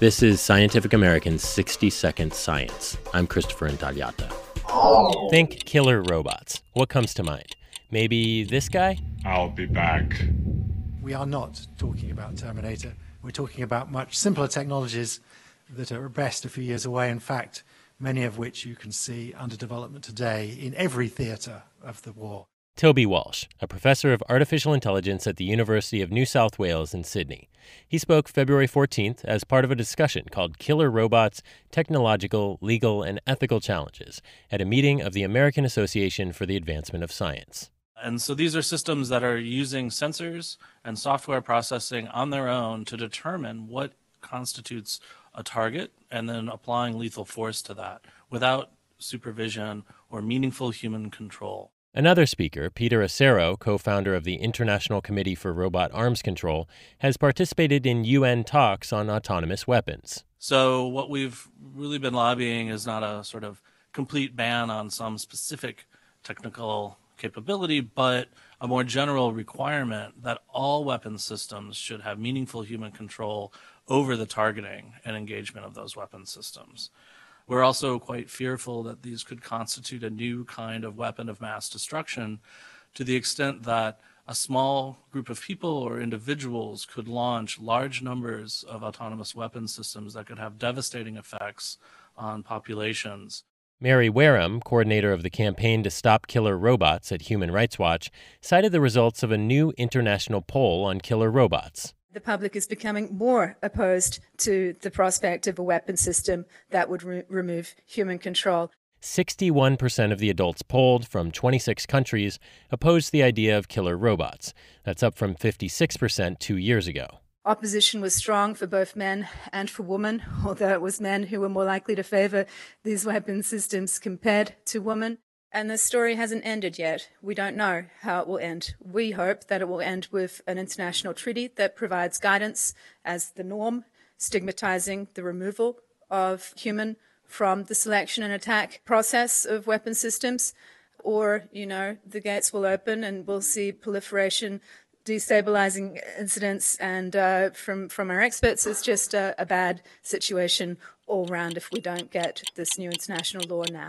This is Scientific American's 60 Second Science. I'm Christopher Intagliata. Think killer robots. What comes to mind? Maybe this guy? I'll be back. We are not talking about Terminator. We're talking about much simpler technologies that are at best a few years away. In fact, many of which you can see under development today in every theatre of the war. Toby Walsh, a professor of artificial intelligence at the University of New South Wales in Sydney. He spoke February 14th as part of a discussion called Killer Robots Technological, Legal, and Ethical Challenges at a meeting of the American Association for the Advancement of Science. And so these are systems that are using sensors and software processing on their own to determine what constitutes a target and then applying lethal force to that without supervision or meaningful human control. Another speaker, Peter Asaro, co founder of the International Committee for Robot Arms Control, has participated in UN talks on autonomous weapons. So, what we've really been lobbying is not a sort of complete ban on some specific technical capability, but a more general requirement that all weapon systems should have meaningful human control over the targeting and engagement of those weapon systems. We're also quite fearful that these could constitute a new kind of weapon of mass destruction to the extent that a small group of people or individuals could launch large numbers of autonomous weapon systems that could have devastating effects on populations. Mary Wareham, coordinator of the campaign to stop killer robots at Human Rights Watch, cited the results of a new international poll on killer robots. The public is becoming more opposed to the prospect of a weapon system that would re- remove human control. 61% of the adults polled from 26 countries opposed the idea of killer robots. That's up from 56% two years ago. Opposition was strong for both men and for women, although it was men who were more likely to favor these weapon systems compared to women. And the story hasn't ended yet. We don't know how it will end. We hope that it will end with an international treaty that provides guidance as the norm, stigmatizing the removal of human from the selection and attack process of weapon systems. Or, you know, the gates will open and we'll see proliferation, destabilizing incidents. And uh, from, from our experts, it's just a, a bad situation all round if we don't get this new international law now.